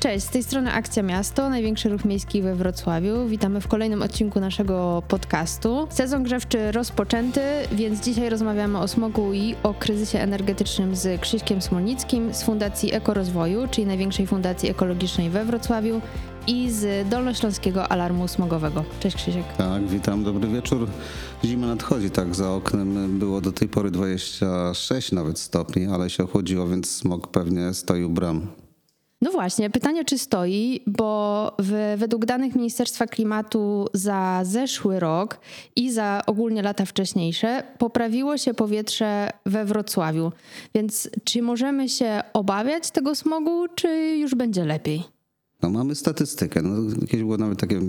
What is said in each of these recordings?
Cześć, z tej strony Akcja Miasto, największy ruch miejski we Wrocławiu. Witamy w kolejnym odcinku naszego podcastu. Sezon grzewczy rozpoczęty, więc dzisiaj rozmawiamy o smogu i o kryzysie energetycznym z Krzyśkiem Smolnickim z Fundacji Ekorozwoju, czyli największej fundacji ekologicznej we Wrocławiu i z Dolnośląskiego Alarmu Smogowego. Cześć Krzysiek. Tak, witam, dobry wieczór. Zima nadchodzi, tak, za oknem było do tej pory 26 nawet stopni, ale się ochłodziło, więc smog pewnie stoi u bram. No właśnie, pytanie czy stoi, bo w, według danych Ministerstwa Klimatu za zeszły rok i za ogólnie lata wcześniejsze poprawiło się powietrze we Wrocławiu. Więc czy możemy się obawiać tego smogu, czy już będzie lepiej? No mamy statystykę. No, kiedyś było nawet takie,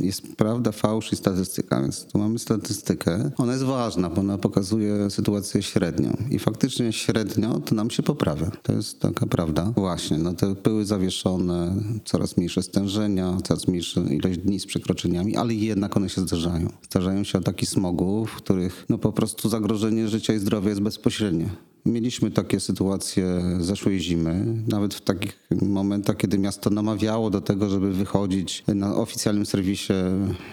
jest prawda, fałsz i statystyka, więc tu mamy statystykę. Ona jest ważna, bo ona pokazuje sytuację średnią. I faktycznie średnio to nam się poprawia. To jest taka prawda. Właśnie, no te pyły zawieszone, coraz mniejsze stężenia, coraz mniejsza ilość dni z przekroczeniami, ale jednak one się zdarzają. Zdarzają się ataki smogu, w których no po prostu zagrożenie życia i zdrowia jest bezpośrednie. Mieliśmy takie sytuacje zeszłej zimy, nawet w takich momentach, kiedy miasto namawiało do tego, żeby wychodzić na oficjalnym serwisie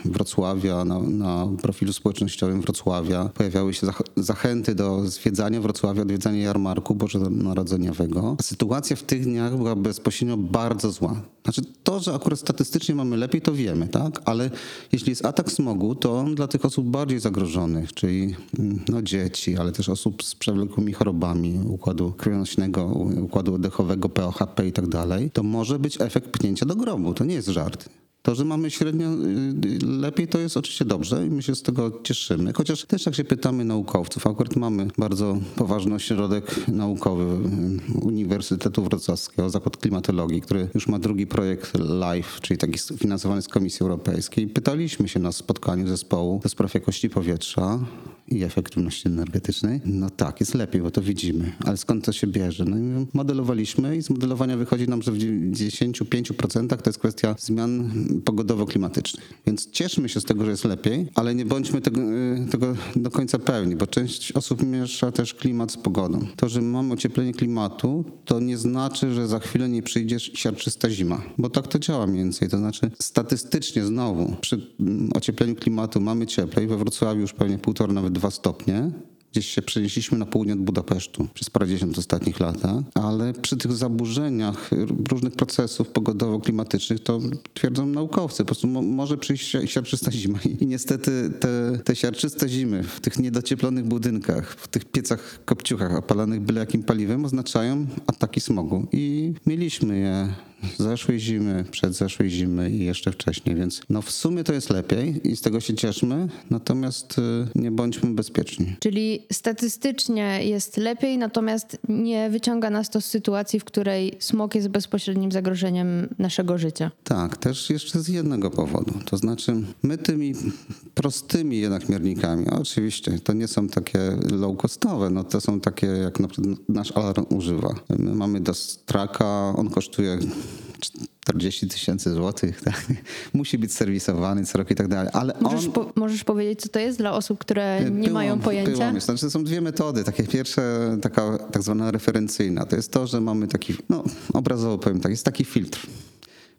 Wrocławia, na, na profilu społecznościowym Wrocławia. Pojawiały się zachęty do zwiedzania Wrocławia, odwiedzania jarmarku bożonarodzeniowego. Sytuacja w tych dniach była bezpośrednio bardzo zła. Znaczy to, że akurat statystycznie mamy lepiej, to wiemy, tak? Ale jeśli jest atak smogu, to on dla tych osób bardziej zagrożonych, czyli no, dzieci, ale też osób z przewlekłymi chorobami układu krwionośnego, układu oddechowego, POHP i tak dalej, to może być efekt pchnięcia do grobu. To nie jest żart. To, że mamy średnio y, lepiej, to jest oczywiście dobrze i my się z tego cieszymy. Chociaż też jak się pytamy naukowców, akurat mamy bardzo poważny ośrodek naukowy y, Uniwersytetu Wrocławskiego, Zakład Klimatologii, który już ma drugi projekt LIFE, czyli taki finansowany z Komisji Europejskiej. Pytaliśmy się na spotkaniu zespołu do spraw jakości powietrza i efektywności energetycznej. No tak, jest lepiej, bo to widzimy. Ale skąd to się bierze? No modelowaliśmy i z modelowania wychodzi nam, że w 95% to jest kwestia zmian pogodowo-klimatycznych. Więc cieszmy się z tego, że jest lepiej, ale nie bądźmy tego, y, tego do końca pewni, bo część osób miesza też klimat z pogodą. To, że mamy ocieplenie klimatu, to nie znaczy, że za chwilę nie przyjdzie siarczysta zima, bo tak to działa mniej więcej. To znaczy statystycznie znowu przy mm, ociepleniu klimatu mamy cieplej, we Wrocławiu już pewnie półtora, nawet dwa stopnie, gdzieś się przenieśliśmy na południe od Budapesztu przez parędziesiąt ostatnich lat, ale przy tych zaburzeniach różnych procesów pogodowo-klimatycznych to twierdzą naukowcy, po prostu może przyjść siarczysta zima i niestety te, te siarczyste zimy w tych niedocieplonych budynkach, w tych piecach kopciuchach opalanych byle jakim paliwem oznaczają ataki smogu. I mieliśmy je zeszłej zimy, zeszłej zimy i jeszcze wcześniej, więc no w sumie to jest lepiej i z tego się cieszmy, natomiast y, nie bądźmy bezpieczni. Czyli statystycznie jest lepiej, natomiast nie wyciąga nas to z sytuacji, w której smog jest bezpośrednim zagrożeniem naszego życia. Tak, też jeszcze z jednego powodu. To znaczy, my tymi prostymi jednak miernikami, oczywiście to nie są takie low-costowe, no to są takie, jak na przykład nasz alarm używa. My mamy Dostraka, on kosztuje 40 tysięcy złotych, tak? musi być serwisowany co roku i tak dalej. Ale możesz, on... po, możesz powiedzieć, co to jest dla osób, które nie mają pojęcia? Pyłom Znaczy, to są dwie metody. Takie pierwsze, taka tak zwana referencyjna, to jest to, że mamy taki, no obrazowo powiem tak, jest taki filtr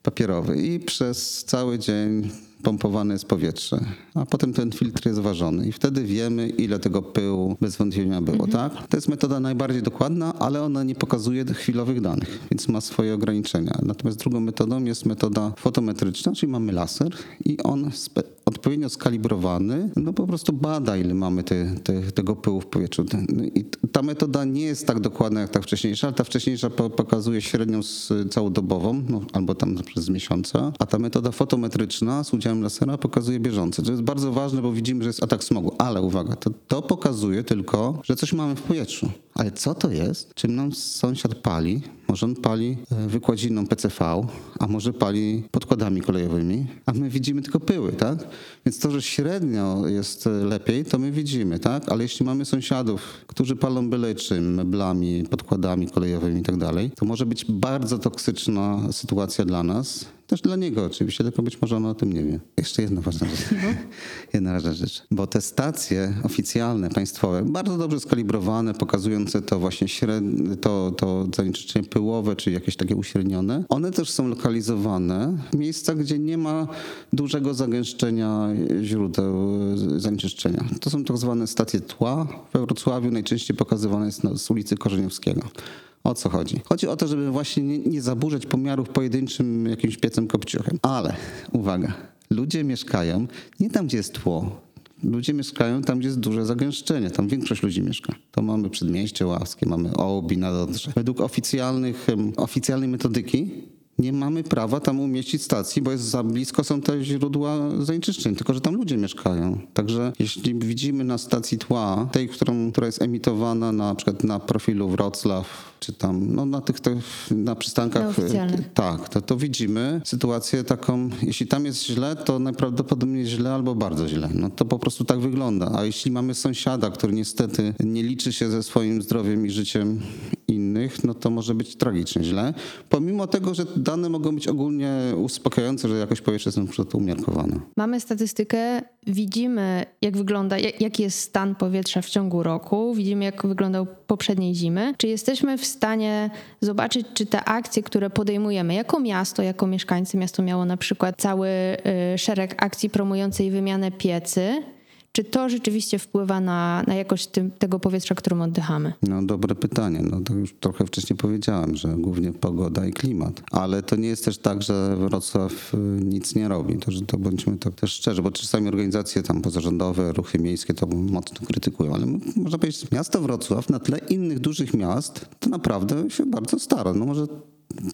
papierowy i przez cały dzień pompowane jest powietrze, a potem ten filtr jest ważony i wtedy wiemy, ile tego pyłu bez wątpienia było, mhm. tak? To jest metoda najbardziej dokładna, ale ona nie pokazuje chwilowych danych, więc ma swoje ograniczenia. Natomiast drugą metodą jest metoda fotometryczna, czyli mamy laser i on odpowiednio skalibrowany, no po prostu bada, ile mamy te, te, tego pyłu w powietrzu. I ta metoda nie jest tak dokładna jak ta wcześniejsza, ale ta wcześniejsza pokazuje średnią z całodobową, no, albo tam przez miesiąca, a ta metoda fotometryczna z udziałem lasera pokazuje bieżące. To jest bardzo ważne, bo widzimy, że jest atak smogu. Ale uwaga, to, to pokazuje tylko, że coś mamy w powietrzu. Ale co to jest? Czym nam sąsiad pali? Może on pali e, wykładziną PCV, a może pali podkładami kolejowymi, a my widzimy tylko pyły, tak? Więc to, że średnio jest lepiej, to my widzimy, tak? Ale jeśli mamy sąsiadów, którzy palą byle czym, meblami, podkładami kolejowymi i tak dalej, to może być bardzo toksyczna sytuacja dla nas Też dla niego oczywiście, tylko być może on o tym nie wie. Jeszcze jedna ważna rzecz. jedna ważna rzecz. Bo te stacje oficjalne, państwowe, bardzo dobrze skalibrowane, pokazujące to właśnie średnie, to, to zanieczyszczenie pyłowe, czy jakieś takie uśrednione, one też są lokalizowane w miejscach, gdzie nie ma dużego zagęszczenia źródeł zanieczyszczenia. To są tak zwane stacje tła. We Wrocławiu najczęściej pokazywane jest z ulicy Korzeniowskiego. O co chodzi? Chodzi o to, żeby właśnie nie, nie zaburzać pomiarów pojedynczym jakimś piecem kopciuchem. Ale uwaga, ludzie mieszkają nie tam, gdzie jest tło. Ludzie mieszkają tam, gdzie jest duże zagęszczenie. Tam większość ludzi mieszka. To mamy Przedmieście Ławskie, mamy Ołbi na Dodrze. Według oficjalnych, oficjalnej metodyki nie mamy prawa tam umieścić stacji, bo jest za blisko są te źródła zanieczyszczeń, tylko że tam ludzie mieszkają. Także jeśli widzimy na stacji tła, tej, którą, która jest emitowana na przykład na profilu Wrocław, czy tam no, na tych, tych na przystankach. Neoficjalnych. Tak, to, to widzimy sytuację taką, jeśli tam jest źle, to najprawdopodobniej źle albo bardzo źle. No to po prostu tak wygląda. A jeśli mamy sąsiada, który niestety nie liczy się ze swoim zdrowiem i życiem innych, no to może być tragicznie źle. Pomimo tego, że dane mogą być ogólnie uspokajające, że jakość powietrza jest na przykład umiarkowana. Mamy statystykę, widzimy jak wygląda, jak- jaki jest stan powietrza w ciągu roku, widzimy jak wyglądał poprzedniej zimy. Czy jesteśmy w stanie zobaczyć, czy te akcje, które podejmujemy jako miasto, jako mieszkańcy, miasto miało na przykład cały y, szereg akcji promującej wymianę piecy, czy to rzeczywiście wpływa na, na jakość tym, tego powietrza, którym oddychamy? No dobre pytanie. No to już trochę wcześniej powiedziałem, że głównie pogoda i klimat. Ale to nie jest też tak, że Wrocław y, nic nie robi. To, że to bądźmy to też szczerzy, bo czasami organizacje tam pozarządowe, ruchy miejskie to mocno krytykują. Ale można powiedzieć, miasto Wrocław na tle innych dużych miast to naprawdę się bardzo stara. No może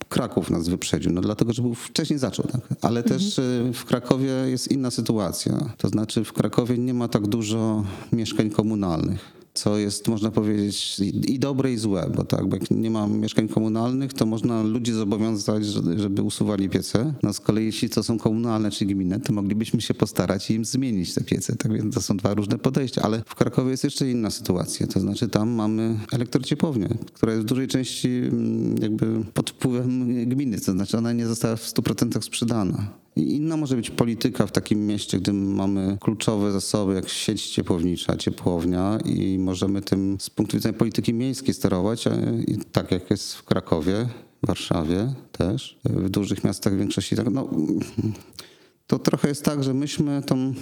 Kraków nas wyprzedził, no dlatego, że był wcześniej zaczął, tak? Ale też y, w Krakowie jest inna sytuacja. To znaczy w Krakowie nie ma tak dużo mieszkań komunalnych. Co jest, można powiedzieć, i dobre, i złe, bo tak, bo jak nie ma mieszkań komunalnych, to można ludzi zobowiązać, że- żeby usuwali piece. No z kolei, jeśli to są komunalne czy gminne, to moglibyśmy się postarać im zmienić te piece. Tak więc to są dwa różne podejścia. Ale w Krakowie jest jeszcze inna sytuacja. To znaczy tam mamy elektrociepłownię, która jest w dużej części mm, jakby pod wpływem gminy. To znaczy ona nie została w 100% sprzedana. Inna może być polityka w takim mieście, gdy mamy kluczowe zasoby, jak sieć ciepłownicza, ciepłownia i możemy tym z punktu widzenia polityki miejskiej sterować, tak jak jest w Krakowie, Warszawie też, w dużych miastach w większości tak, no, to trochę jest tak, że myśmy tą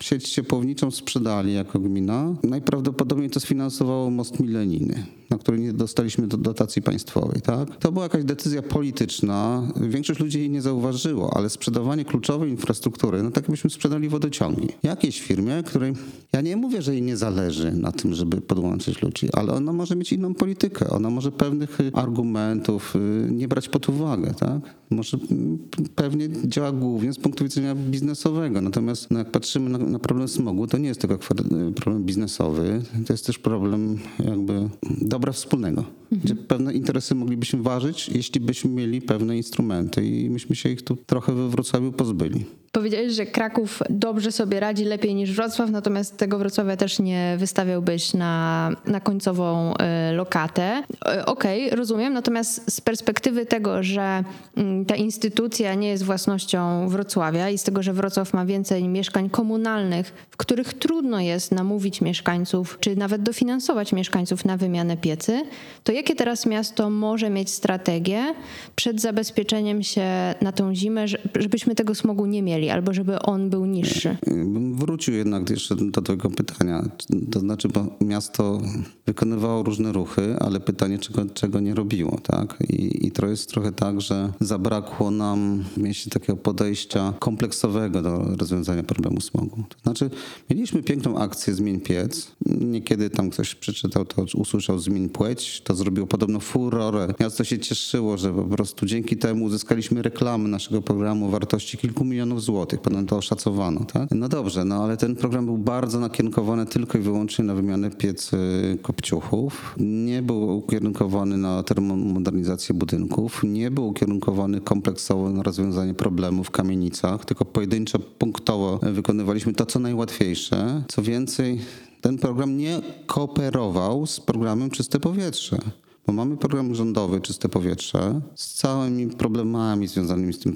sieć ciepłowniczą sprzedali jako gmina. Najprawdopodobniej to sfinansowało most milenijny, na który nie dostaliśmy do dotacji państwowej. Tak? To była jakaś decyzja polityczna. Większość ludzi jej nie zauważyło, ale sprzedawanie kluczowej infrastruktury, no tak jakbyśmy sprzedali wodociągi. Jakiejś firmie, której ja nie mówię, że jej nie zależy na tym, żeby podłączyć ludzi, ale ona może mieć inną politykę. Ona może pewnych y, argumentów y, nie brać pod uwagę. Tak? Może mm, pewnie działa głównie z punktu widzenia biznesowego. Natomiast no, jak patrzymy na, na problem smogu, to nie jest tylko kwar- problem biznesowy, to jest też problem jakby dobra wspólnego. Gdzie pewne interesy moglibyśmy ważyć, jeśli byśmy mieli pewne instrumenty i myśmy się ich tu trochę we Wrocławiu pozbyli. Powiedziałeś, że Kraków dobrze sobie radzi, lepiej niż Wrocław, natomiast tego Wrocławia też nie wystawiałbyś na, na końcową e, lokatę. E, Okej, rozumiem, natomiast z perspektywy tego, że mm, ta instytucja nie jest własnością Wrocławia i z tego, że Wrocław ma więcej mieszkań komunalnych, w których trudno jest namówić mieszkańców, czy nawet dofinansować mieszkańców na wymianę piecy, to jakie teraz miasto może mieć strategię przed zabezpieczeniem się na tą zimę, że- żebyśmy tego smogu nie mieli, albo żeby on był niższy? Bym wrócił jednak jeszcze do tego pytania. To znaczy, bo miasto wykonywało różne ruchy, ale pytanie, czego, czego nie robiło, tak? I, I to jest trochę tak, że zabrakło nam w mieście takiego podejścia kompleksowego do rozwiązania problemu smogu. To znaczy, mieliśmy piękną akcję Zmień Piec. Niekiedy tam ktoś przeczytał to, usłyszał Zmień Płeć. To zrobiło podobno furorę. Miasto się cieszyło, że po prostu dzięki temu uzyskaliśmy reklamy naszego programu o wartości kilku milionów złotych. Potem to oszacowano, tak? No dobrze, no ale ten program był bardzo nakierunkowany tylko i wyłącznie na wymianę piecy kopciuchów. Nie był ukierunkowany na termomodernizację budynków. Nie był ukierunkowany kompleksowo na rozwiązanie problemu w kamienicach, tylko pojedynczo, punktowo wykonywaliśmy to, co najłatwiejsze. Co więcej, ten program nie kooperował z programem Czyste Powietrze. Bo mamy program rządowy Czyste Powietrze z całymi problemami związanymi z tym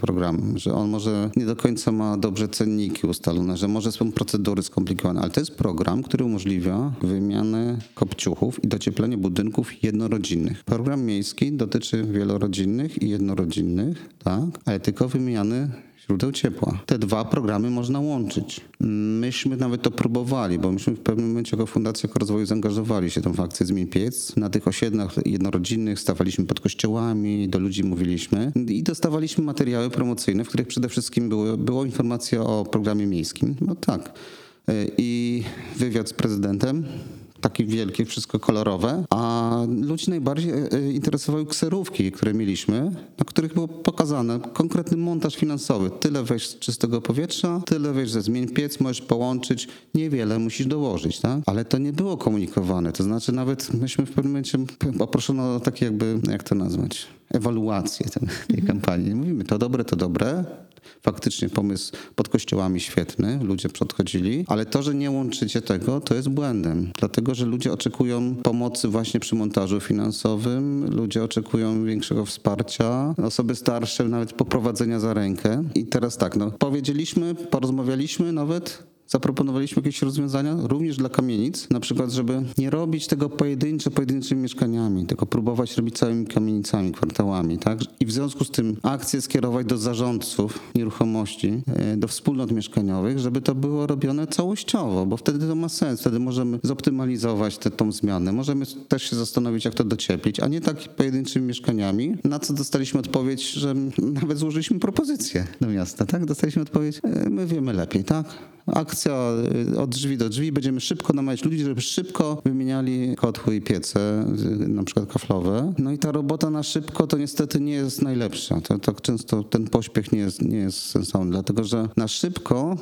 programem, że on może nie do końca ma dobrze cenniki ustalone, że może są procedury skomplikowane, ale to jest program, który umożliwia wymianę kopciuchów i docieplenie budynków jednorodzinnych. Program miejski dotyczy wielorodzinnych i jednorodzinnych, tak, ale tylko wymiany źródeł ciepła. Te dwa programy można łączyć. Myśmy nawet to próbowali, bo myśmy w pewnym momencie jako Fundacja Rozwoju zaangażowali się w akcję Zmień Piec. Na tych osiedlach jednorodzinnych stawaliśmy pod kościołami, do ludzi mówiliśmy i dostawaliśmy materiały promocyjne, w których przede wszystkim było, było informacja o programie miejskim. No tak. I wywiad z prezydentem takie wielkie, wszystko kolorowe, a ludzi najbardziej e, e, interesowały kserówki, które mieliśmy, na których było pokazane konkretny montaż finansowy. Tyle weź z czystego powietrza, tyle weź ze zmień piec, możesz połączyć, niewiele musisz dołożyć, tak? Ale to nie było komunikowane, to znaczy nawet myśmy w pewnym momencie poproszono o takie jakby, jak to nazwać, ewaluację tej kampanii. Mówimy, to dobre, to dobre, faktycznie pomysł pod kościołami świetny, ludzie podchodzili, ale to, że nie łączycie tego, to jest błędem. Dlatego, że ludzie oczekują pomocy właśnie przy montażu finansowym, ludzie oczekują większego wsparcia, osoby starsze nawet poprowadzenia za rękę. I teraz tak, no, powiedzieliśmy, porozmawialiśmy nawet, zaproponowaliśmy jakieś rozwiązania również dla kamienic, na przykład, żeby nie robić tego pojedyncze pojedynczymi mieszkaniami, tylko próbować robić całymi kamienicami, kwartałami, tak? I w związku z tym akcje skierować do zarządców nieruchomości, e, do wspólnot mieszkaniowych, żeby to było robione całościowo, bo wtedy to ma sens, wtedy możemy zoptymalizować tę tą zmianę, możemy też się zastanowić, jak to docieplić, a nie tak pojedynczymi mieszkaniami, na co dostaliśmy odpowiedź, że nawet złożyliśmy propozycję do miasta, tak? Dostaliśmy odpowiedź, e, my wiemy lepiej, tak? Akcja y, od drzwi do drzwi. Będziemy szybko namawiać ludzi, żeby szybko wymieniali kotły i piece, y, na przykład kaflowe. No i ta robota na szybko to niestety nie jest najlepsza. To, tak często ten pośpiech nie jest, nie jest sensowny, dlatego że na szybko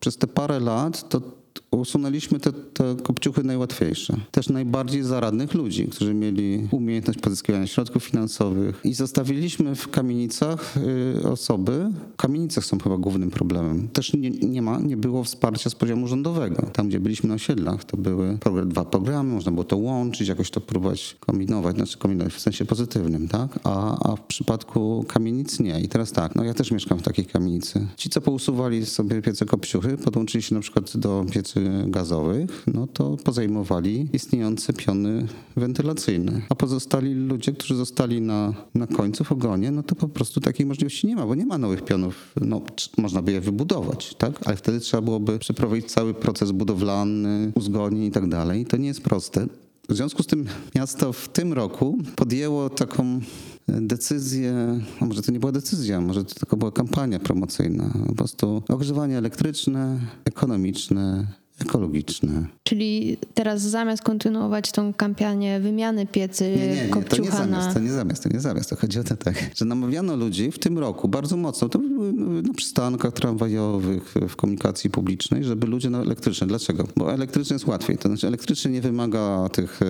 przez te parę lat to usunęliśmy te, te kopciuchy najłatwiejsze. Też najbardziej zaradnych ludzi, którzy mieli umiejętność pozyskiwania środków finansowych i zostawiliśmy w kamienicach y, osoby. Kamienice są chyba głównym problemem. Też nie, nie, ma, nie było wsparcia z poziomu rządowego. Tam, gdzie byliśmy na osiedlach, to były dwa programy, można było to łączyć, jakoś to próbować kombinować, znaczy kombinować w sensie pozytywnym, tak? A, a w przypadku kamienic nie. I teraz tak, no ja też mieszkam w takiej kamienicy. Ci, co pousuwali sobie piece kopciuchy, podłączyli się na przykład do piecy gazowych, no to pozajmowali istniejące piony wentylacyjne. A pozostali ludzie, którzy zostali na, na końcu w ogonie, no to po prostu takiej możliwości nie ma, bo nie ma nowych pionów. No, można by je wybudować, tak? Ale wtedy trzeba byłoby przeprowadzić cały proces budowlany, uzgodnień i tak dalej. To nie jest proste. W związku z tym miasto w tym roku podjęło taką decyzję, a może to nie była decyzja, może to tylko była kampania promocyjna. Po prostu ogrzewanie elektryczne, ekonomiczne, ekologiczne. Czyli teraz zamiast kontynuować tą kampanię wymiany piecy nie, nie, nie, kopciucha to nie zamiast, to nie zamiast, to nie zamiast. To chodzi o to tak, że namawiano ludzi w tym roku bardzo mocno, to były na przystankach tramwajowych, w komunikacji publicznej, żeby ludzie na elektryczne. Dlaczego? Bo elektryczne jest łatwiej. To znaczy elektryczny nie wymaga tych e,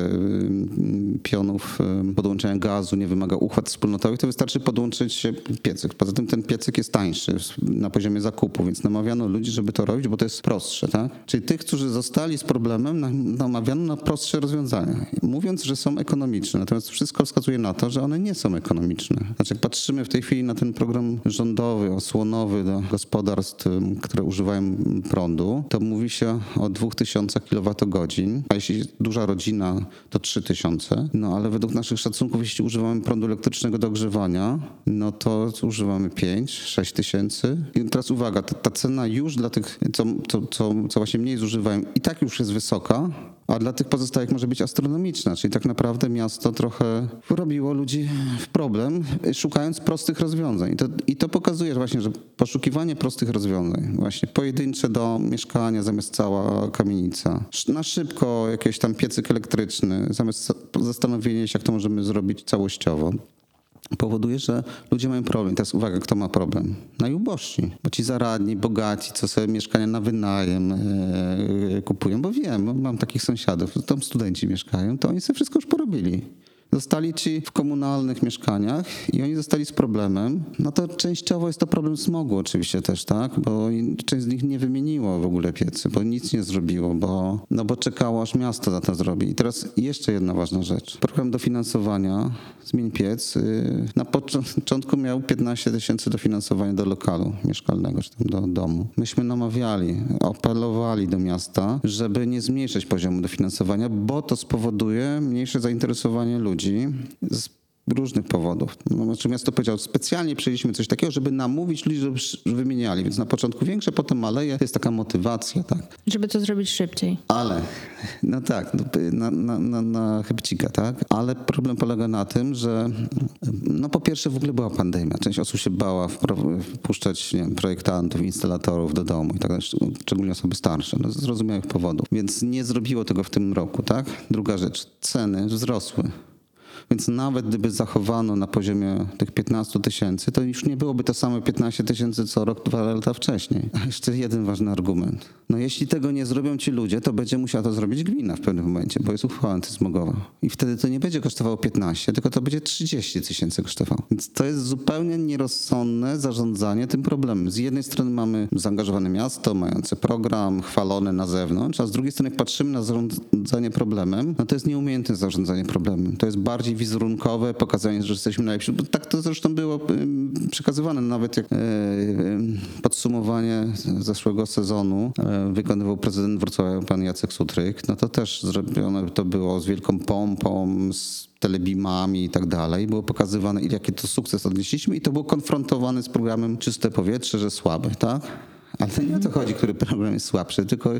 pionów e, podłączenia gazu, nie wymaga uchwat wspólnotowych, to wystarczy podłączyć piecyk. Poza tym ten piecyk jest tańszy na poziomie zakupu, więc namawiano ludzi, żeby to robić, bo to jest prostsze, tak? Czyli tych, którzy zostali z problemem, namawiano na prostsze rozwiązania, mówiąc, że są ekonomiczne. Natomiast wszystko wskazuje na to, że one nie są ekonomiczne. Znaczy, jak patrzymy w tej chwili na ten program rządowy, osłonowy do gospodarstw, które używają prądu, to mówi się o 2000 kWh, a jeśli duża rodzina, to 3000. No ale według naszych szacunków, jeśli używamy prądu elektrycznego do ogrzewania, no to używamy 5-6 tysięcy. I teraz uwaga, ta, ta, cena już dla tych, co, co, co, co właśnie mniej zużywają, i tak już jest wysoka, a dla tych pozostałych może być astronomiczna. Czyli tak naprawdę miasto trochę wrobiło ludzi w problem, szukając prostych rozwiązań. I to, i to pokazuje że właśnie, że poszukiwanie prostych rozwiązań, właśnie pojedyncze do mieszkania zamiast cała kamienica, na szybko jakiś tam piecyk elektryczny, zamiast zastanowienia się, jak to możemy zrobić całościowo powoduje, że ludzie mają problem. Teraz uwaga, kto ma problem? Najubożsi, bo ci zaradni, bogaci, co sobie mieszkania na wynajem e, kupują, bo wiem, mam takich sąsiadów, tam studenci mieszkają, to oni sobie wszystko już porobili. Zostali ci w komunalnych mieszkaniach i oni zostali z problemem. No to częściowo jest to problem smogu oczywiście też, tak? Bo część z nich nie wymieniło w ogóle piecy, bo nic nie zrobiło, bo, no bo czekało aż miasto za to zrobi. I teraz jeszcze jedna ważna rzecz. Program dofinansowania Zmień Piec y, na początku miał 15 tysięcy dofinansowania do lokalu mieszkalnego, czy tam do domu. Myśmy namawiali, apelowali do miasta, żeby nie zmniejszać poziomu dofinansowania, bo to spowoduje mniejsze zainteresowanie ludzi z różnych powodów. No, znaczy miasto powiedział, specjalnie przyjęliśmy coś takiego, żeby namówić ludzi, żeby wymieniali. Więc na początku większe, potem maleje. To jest taka motywacja, tak? Żeby to zrobić szybciej. Ale, no tak, no, na, na, na, na chybcika, tak? Ale problem polega na tym, że no po pierwsze w ogóle była pandemia. Część osób się bała wpuszczać wiem, projektantów, instalatorów do domu i tak dalej, szczególnie osoby starsze, no, z zrozumiałych powodów. Więc nie zrobiło tego w tym roku, tak? Druga rzecz, ceny wzrosły. Więc nawet gdyby zachowano na poziomie tych 15 tysięcy, to już nie byłoby to samo 15 tysięcy co rok, dwa lata wcześniej. A jeszcze jeden ważny argument. No jeśli tego nie zrobią ci ludzie, to będzie musiała to zrobić gmina w pewnym momencie, bo jest uchwała antysmogowa. I wtedy to nie będzie kosztowało 15, tylko to będzie 30 tysięcy kosztowało. Więc to jest zupełnie nierozsądne zarządzanie tym problemem. Z jednej strony mamy zaangażowane miasto, mające program, chwalone na zewnątrz, a z drugiej strony jak patrzymy na zarządzanie problemem, no to jest nieumiejętne zarządzanie problemem. To jest bardziej wizerunkowe, pokazanie, że jesteśmy najlepsi. Bo tak to zresztą było przekazywane, nawet jak e, podsumowanie zeszłego sezonu e, wykonywał prezydent Wrocławia, pan Jacek Sutryk, no to też zrobione to było z wielką pompą, z telebimami i tak dalej. Było pokazywane, jaki to sukces odnieśliśmy i to było konfrontowane z programem Czyste Powietrze, że słaby, tak? Ale nie o to chodzi, który program jest słabszy, tylko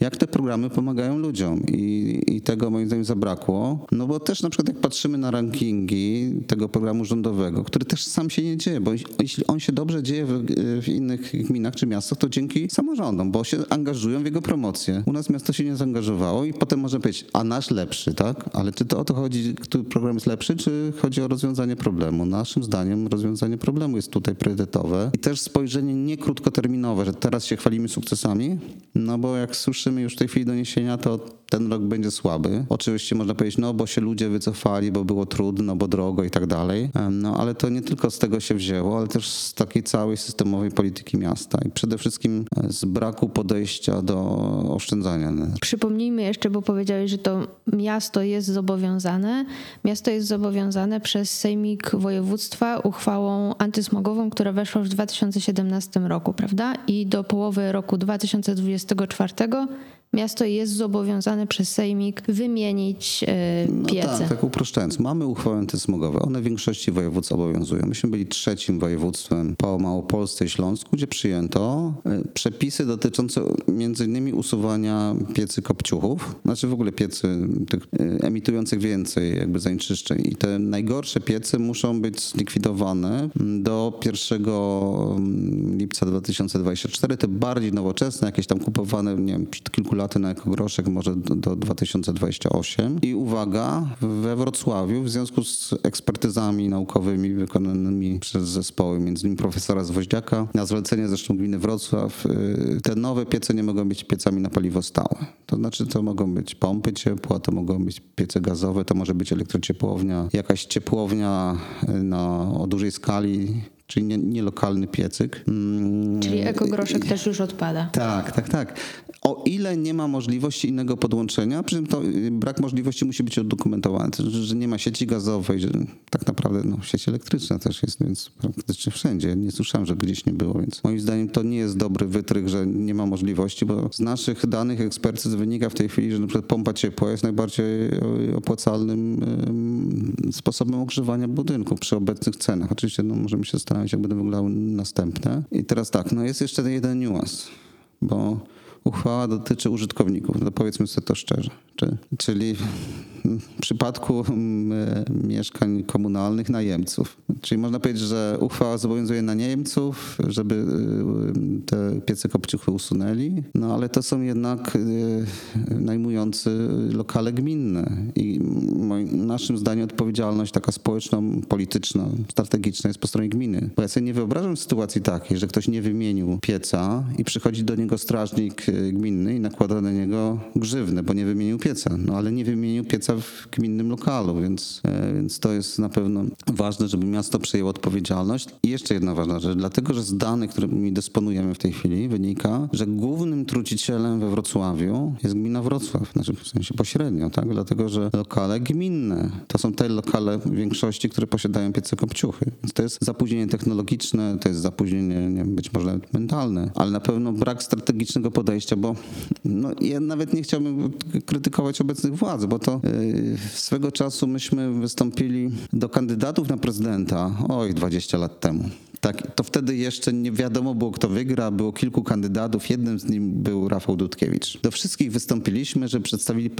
jak te programy pomagają ludziom. I, I tego moim zdaniem zabrakło. No bo też na przykład jak patrzymy na rankingi tego programu rządowego, który też sam się nie dzieje, bo jeśli on się dobrze dzieje w, w innych gminach czy miastach, to dzięki samorządom, bo się angażują w jego promocję. U nas miasto się nie zaangażowało i potem może powiedzieć, a nasz lepszy, tak? Ale czy to o to chodzi, który program jest lepszy, czy chodzi o rozwiązanie problemu? Naszym zdaniem rozwiązanie problemu jest tutaj priorytetowe i też spojrzenie nie krótkoterminowe, że teraz się chwalimy sukcesami, no bo jak słyszymy już w tej chwili doniesienia, to ten rok będzie słaby. Oczywiście można powiedzieć, no bo się ludzie wycofali, bo było trudno, bo drogo i tak dalej. No ale to nie tylko z tego się wzięło, ale też z takiej całej systemowej polityki miasta i przede wszystkim e, z braku podejścia do oszczędzania. Przypomnijmy jeszcze, bo powiedziałeś, że to miasto jest zobowiązane. Miasto jest zobowiązane przez Sejmik Województwa uchwałą antysmogową, która weszła w 2017 roku, prawda? I do połowy roku 2024 miasto jest zobowiązane przez Sejmik wymienić no piece. No tak, tak uproszczając. Mamy uchwały antysmogowe. One w większości województw obowiązują. Myśmy byli trzecim województwem po Małopolsce i Śląsku, gdzie przyjęto e, przepisy dotyczące między innymi usuwania piecy kopciuchów, znaczy w ogóle piecy tych e, emitujących więcej jakby zanieczyszczeń. I te najgorsze piece muszą być zlikwidowane do 1 mm, lipca 2024. Te bardziej nowoczesne, jakieś tam kupowane, nie wiem, kilku laty na ekogroszek może do, do 2028. I uwaga, we Wrocławiu w związku z ekspertyzami naukowymi wykonanymi przez zespoły, między innymi profesora Zwoździaka, na zlecenie zresztą gminy Wrocław, y, te nowe piece nie mogą być piecami na paliwo stałe. To znaczy to mogą być pompy ciepła, to mogą być piece gazowe, to może być elektrociepłownia, jakaś ciepłownia y, na, o dużej skali, czyli nie, nie lokalny piecyk. Mm, czyli ekogroszek też już odpada. Tak, tak, tak. O ile nie ma możliwości innego podłączenia, przy czym to y, brak możliwości musi być udokumentowany, że nie ma sieci gazowej, że tak naprawdę no, sieć elektryczna też jest, więc praktycznie wszędzie. Nie słyszałem, że gdzieś nie było, więc moim zdaniem to nie jest dobry wytrych, że nie ma możliwości, bo z naszych danych ekspertyz wynika w tej chwili, że na przykład pompa ciepła jest najbardziej y, opłacalnym sposobem ogrzewania budynku przy obecnych cenach. Oczywiście no, możemy się zastanawiać, jak będą wyglądały następne. I teraz tak, no jest jeszcze jeden niuans, bo uchwała dotyczy użytkowników, no powiedzmy sobie to szczerze. Czy, czyli w przypadku mm, mieszkań komunalnych najemców. Czyli można powiedzieć, że uchwała zobowiązuje na Niemców, żeby y, te piece kopciuchy usunęli, no ale to są jednak y, najmujący lokale gminne i moim, naszym zdaniem odpowiedzialność taka społeczno-polityczna, strategiczna jest po stronie gminy. Bo ja sobie nie wyobrażam sytuacji takiej, że ktoś nie wymienił pieca i przychodzi do niego strażnik gminny i nakłada na niego grzywnę, bo nie wymienił pieca. No ale nie wymienił pieca w gminnym lokalu, więc, e, więc to jest na pewno ważne, żeby miasto przejęło odpowiedzialność. I jeszcze jedna ważna rzecz, dlatego że z danych, którymi dysponujemy w tej chwili, wynika, że głównym trucicielem we Wrocławiu jest gmina Wrocław, znaczy w sensie pośrednio, tak? Dlatego, że lokale gminne to są te lokale w większości, które posiadają piece kopciuchy. Więc to jest zapóźnienie technologiczne, to jest zapóźnienie nie wiem, być może nawet mentalne, ale na pewno brak strategicznego podejścia, bo no, ja nawet nie chciałbym krytykować obecnych władz, bo to yy, swego czasu myśmy wystąpili do kandydatów na prezydenta, oj, 20 lat temu. Tak, to wtedy jeszcze nie wiadomo było, kto wygra. Było kilku kandydatów. Jednym z nim był Rafał Dudkiewicz. Do wszystkich wystąpiliśmy, że przedstawili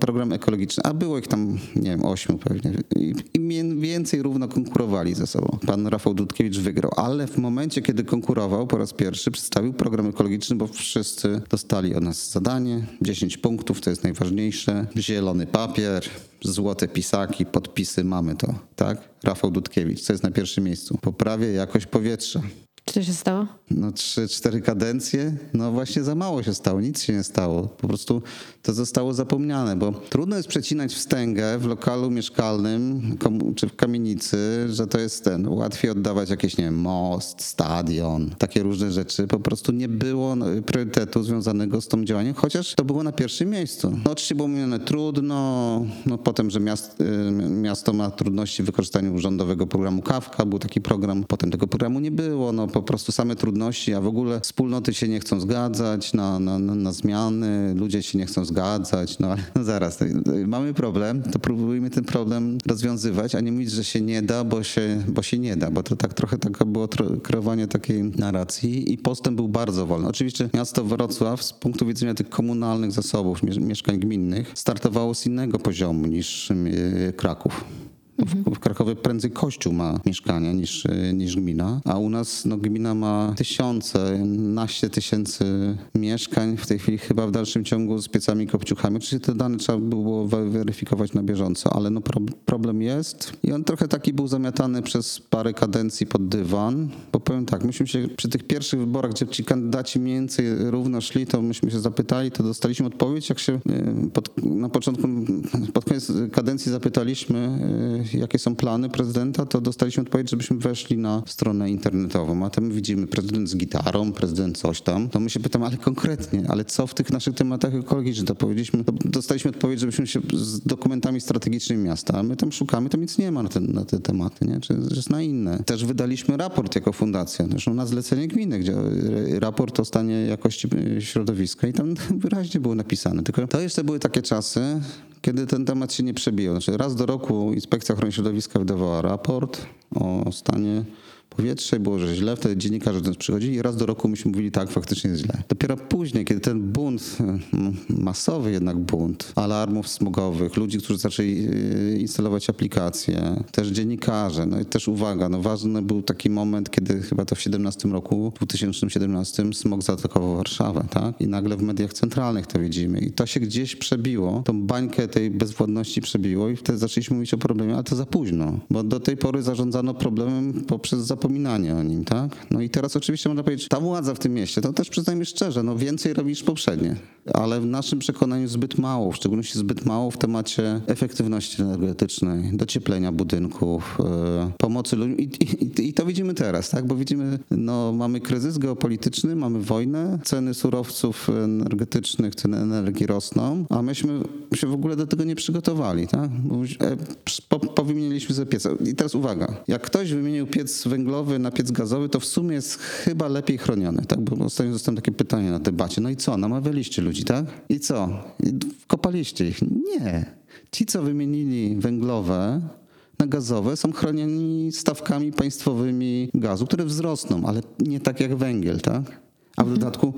program ekologiczny, a było ich tam, nie wiem, ośmiu pewnie. I, i mie- więcej równo konkurowali ze sobą. Pan Rafał Dudkiewicz wygrał, ale w momencie, kiedy konkurował po raz pierwszy, przedstawił program ekologiczny, bo wszyscy dostali od nas zadanie. 10 punktów, to jest najważniejsze. Zielony papier, złote pisaki, podpisy, mamy to, tak? Rafał Dudkiewicz, co jest na pierwszym miejscu. Poprawia jakość powietrza. Czy to się stało? No trzy, cztery kadencje, no właśnie za mało się stało, nic się nie stało. Po prostu to zostało zapomniane, bo trudno jest przecinać wstęgę w lokalu mieszkalnym czy w kamienicy, że to jest ten, łatwiej oddawać jakieś, nie wiem, most, stadion, takie różne rzeczy. Po prostu nie było no, priorytetu związanego z tym działaniem, chociaż to było na pierwszym miejscu. No oczywiście było mówione trudno, no potem, że miast, y, miasto ma trudności w wykorzystaniu rządowego programu Kawka, był taki program, potem tego programu nie było, no po prostu same trudności, a w ogóle wspólnoty się nie chcą zgadzać na, na, na, zmiany, ludzie się nie chcą zgadzać, no ale no zaraz, mamy problem, to próbujmy ten problem rozwiązywać, a nie mówić, że się nie da, bo się, bo się nie da, bo to tak trochę taka było kreowanie takiej narracji i postęp był bardzo wolny. Oczywiście miasto Wrocław z punktu widzenia tych komunalnych zasobów, mie- mieszkań gminnych, startowało z innego poziomu niż y, Kraków. W, w Krakowie prędzej kościół ma mieszkania niż, niż gmina, a u nas no, gmina ma tysiące, naście tysięcy mieszkań. W tej chwili chyba w dalszym ciągu z piecami i kopciuchami. Oczywiście te dane trzeba było we- weryfikować na bieżąco, ale no, pro, problem jest i on trochę taki był zamiatany przez parę kadencji pod dywan, bo powiem tak, myśmy się przy tych pierwszych wyborach, gdzie ci kandydaci mniej więcej równo szli, to myśmy się zapytali, to dostaliśmy odpowiedź, jak się y, pod, na początku, pod koniec kadencji zapytaliśmy, y, jakie są plany prezydenta, to dostaliśmy odpowiedź, żebyśmy weszli na stronę internetową, a tam widzimy prezydent z gitarą, prezydent coś tam, to my się pytamy, ale konkretnie, ale co w tych naszych tematach ekologicznych? To powiedzieliśmy, to dostaliśmy odpowiedź, żebyśmy się z dokumentami strategicznymi miasta, a my tam szukamy, tam nic nie ma na te, na te tematy, nie? Czy jest na inne. Też wydaliśmy raport jako fundacja, zresztą na zlecenie gminy, gdzie e, raport o stanie jakości e, środowiska i tam wyraźnie było napisane. Tylko to jeszcze były takie czasy, kiedy ten temat się nie przebijał. Znaczy raz do roku Inspekcja Ochrony Środowiska wydawała raport o stanie powietrza i było, że źle. Wtedy dziennikarze do nas przychodzili i raz do roku myśmy mówili tak, faktycznie jest źle. Dopiero później, kiedy ten bunt, mm, masowy jednak bunt alarmów smogowych, ludzi, którzy zaczęli yy, instalować aplikacje, też dziennikarze, no i też uwaga, no ważny był taki moment, kiedy chyba to w 17 roku, 2017 smog zaatakował Warszawę, tak? I nagle w mediach centralnych to widzimy. I to się gdzieś przebiło, tą bańkę tej bezwładności przebiło i wtedy zaczęliśmy mówić o problemie, ale to za późno, bo do tej pory zarządzano problemem poprzez zapominanie o nim, tak? No i teraz oczywiście można powiedzieć, ta władza w tym mieście, to też przyznajmy szczerze, no więcej robi niż poprzednie, ale w naszym przekonaniu zbyt mało, w szczególności zbyt mało w temacie efektywności energetycznej, docieplenia budynków, e, pomocy ludziom I, i, i to widzimy teraz, tak? Bo widzimy, no mamy kryzys geopolityczny, mamy wojnę, ceny surowców energetycznych, ceny energii rosną, a myśmy się w ogóle do tego nie przygotowali, tak? E, po, powymieniliśmy sobie piece. I teraz uwaga, jak ktoś wymienił piec węglowy na piec gazowy, to w sumie jest chyba lepiej chroniony, tak? Bo ostatnio dostałem takie pytanie na debacie, no i co, namawialiście ludzi, tak? I co? Kopaliście ich? Nie. Ci, co wymienili węglowe, na gazowe są chronieni stawkami państwowymi gazu, które wzrosną, ale nie tak jak węgiel, tak? A w dodatku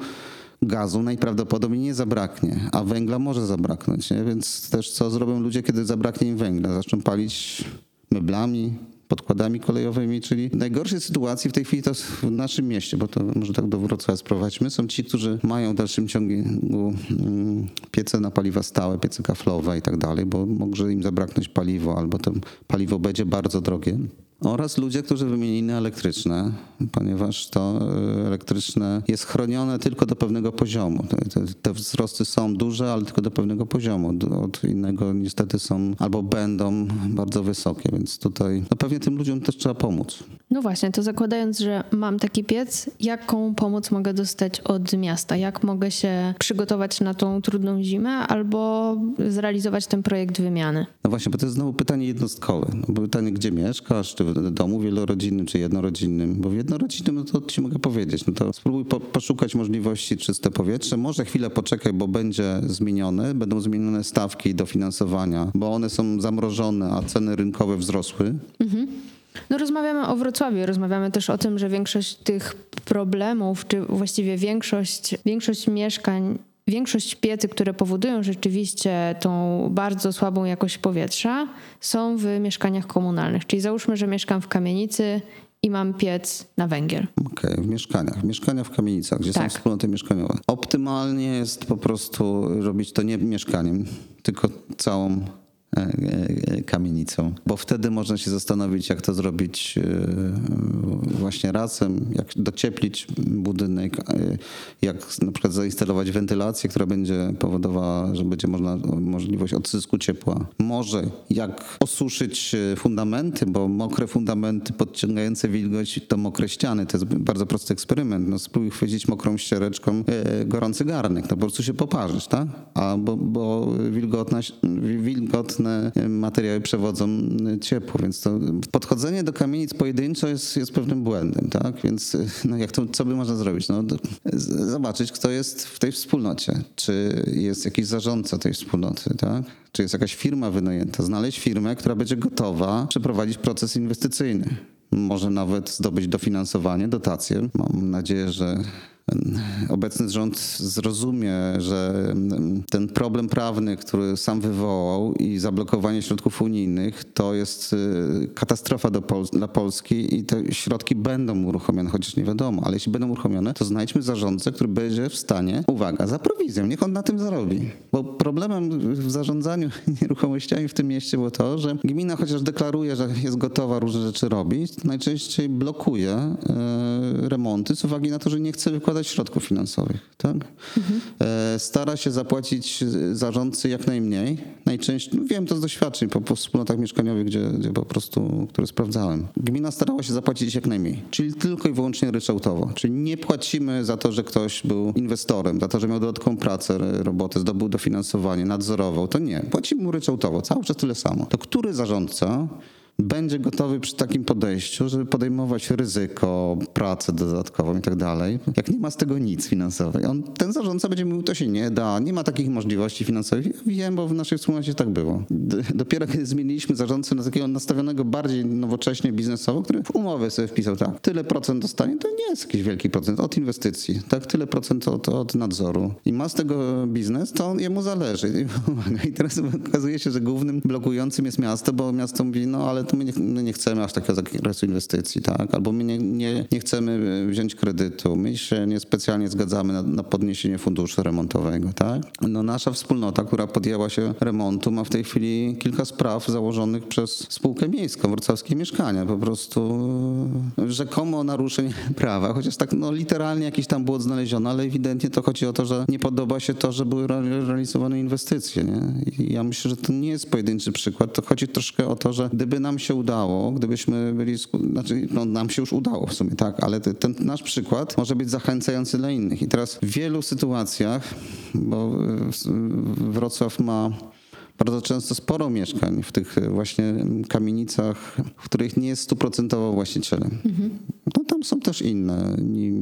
gazu najprawdopodobniej nie zabraknie, a węgla może zabraknąć, nie? Więc też co zrobią ludzie, kiedy zabraknie im węgla? Zaczną palić meblami, podkładami kolejowymi, czyli najgorszej sytuacji w tej chwili to w naszym mieście, bo to może tak do Wrocławia sprowadźmy, są ci, którzy mają w dalszym ciągu mm, piece na paliwa stałe, piece kaflowe i tak dalej, bo może im zabraknąć paliwo albo to paliwo będzie bardzo drogie. Oraz ludzie, którzy wymienili na elektryczne, ponieważ to e, elektryczne jest chronione tylko do pewnego poziomu. Te, te, wzrosty są duże, ale tylko do pewnego poziomu. Od innego niestety są albo będą bardzo wysokie, więc tutaj no pewnie tym ludziom też trzeba pomóc. No właśnie, to zakładając, że mam taki piec, jaką pomoc mogę dostać od miasta? Jak mogę się przygotować na tą trudną zimę albo zrealizować ten projekt wymiany? No właśnie, bo to jest znowu pytanie jednostkowe. No pytanie, gdzie mieszkasz, czy w domu wielorodzinnym, czy jednorodzinnym. Bo w jednorodzinnym, no to ci mogę powiedzieć, no to spróbuj po, poszukać możliwości czyste powietrze. Może chwilę poczekaj, bo będzie zmienione, będą zmienione stawki dofinansowania, bo one są zamrożone, a ceny rynkowe wzrosły. No rozmawiamy o Wrocławiu, rozmawiamy też o tym, że większość tych problemów, czy właściwie większość, większość mieszkań, większość piecy, które powodują rzeczywiście tą bardzo słabą jakość powietrza, są w mieszkaniach komunalnych. Czyli załóżmy, że mieszkam w kamienicy i mam piec na węgiel. Okej, w mieszkaniach. Mieszkania w kamienicach, gdzie Tak. są wspólnoty mieszkaniowe. Optymalnie jest po prostu robić to nie mieszkaniem, tylko całą kamienicą, bo wtedy można się zastanowić, jak to zrobić e, właśnie razem, jak docieplić budynek, e, jak na przykład zainstalować wentylację, która będzie powodowała, że będzie można możliwość odzysku ciepła. Może jak osuszyć e, fundamenty, bo mokre fundamenty podciągające wilgoć to mokre ściany. To jest bardzo prosty eksperyment. No, spróbuj chwycić mokrą ściereczką e, gorący garnek, to po prostu się poparzysz, tak? A bo, bo wilgotna, wilgotne materiały przewodzą ciepło, więc to podchodzenie do kamienic pojedynczo jest, jest pewnym błędem, tak? Więc e, no jak to, co by można zrobić? No, zobaczyć, kto jest w tej wspólnocie. Czy jest jakiś zarządca tej wspólnoty, tak? Czy jest jakaś firma wynajęta? Znaleźć firmę, która będzie gotowa przeprowadzić proces inwestycyjny. Może nawet zdobyć dofinansowanie, dotacje. Mam nadzieję, że obecny rząd zrozumie, że ten problem prawny, który sam wywołał i zablokowanie środków unijnych, to jest y, katastrofa Pol- dla Polski i te środki będą uruchomione, chociaż nie wiadomo, ale jeśli będą uruchomione, to znajdźmy zarządcę, który będzie w stanie, uwaga, za prowizją, niech on na tym zarobi. Bo problemem w zarządzaniu nieruchomościami w tym mieście było to, że gmina chociaż deklaruje, że jest gotowa różne rzeczy robić, najczęściej blokuje e, remonty z uwagi na to, że nie chce wykładać środków finansowych. Tak? E, stara się zapłacić zarządcy jak najmniej. Najczęściej, no wiem to z doświadczeń po, po wspólnotach mieszkaniowych, gdzie, gdzie po prostu, które sprawdzałem. Gmina starała się zapłacić jak najmniej, czyli tylko i wyłącznie ryczałtowo. Czyli nie płacimy za to, że ktoś był inwestorem, za to, że miał dodatkową pracę, robotę, zdobył dofinansowanie, nadzorował. To nie. Płacimy mu ryczałtowo, cały czas tyle samo. To który zarządca będzie gotowy przy takim podejściu, żeby podejmować ryzyko, pracę dodatkową i tak dalej, jak nie ma z tego nic finansowej. On, ten zarządca będzie mówił, to się nie da, nie ma takich możliwości finansowych. Ja Wiem, bo w naszej wspólnocie tak było. Dopiero kiedy zmieniliśmy zarządcę na takiego nastawionego bardziej nowocześnie biznesowo, który w umowie sobie wpisał tak, tyle procent dostanie, to nie jest jakiś wielki procent od inwestycji, tak, tyle procent od, od nadzoru. I ma z tego biznes, to jemu zależy. I, I teraz okazuje się, że głównym blokującym jest miasto, bo miasto mówi, no ale to my nie, my nie chcemy aż takiego zakresu inwestycji, tak? Albo my nie, nie, nie chcemy wziąć kredytu, my się niespecjalnie zgadzamy na, na podniesienie funduszu remontowego, tak? No nasza wspólnota, która podjęła się remontu, ma w tej chwili kilka spraw założonych przez spółkę miejską, wrocławskie mieszkania, po prostu e, rzekomo naruszeń prawa, chociaż tak no literalnie jakiś tam błąd znaleziony, ale ewidentnie to chodzi o to, że nie podoba się to, że były re- realizowane inwestycje, nie? I ja myślę, że to nie jest pojedynczy przykład, to chodzi troszkę o to, że gdyby nam się udało, gdybyśmy byli, znaczy no, nam się już udało w sumie, tak, ale te- ten nasz przykład może być zachęcający dla innych. I teraz w wielu sytuacjach, bo Wrocław ma bardzo często sporo mieszkań w tych właśnie kamienicach, w których nie jest stuprocentowo właścicielem. No tam są też inne ni,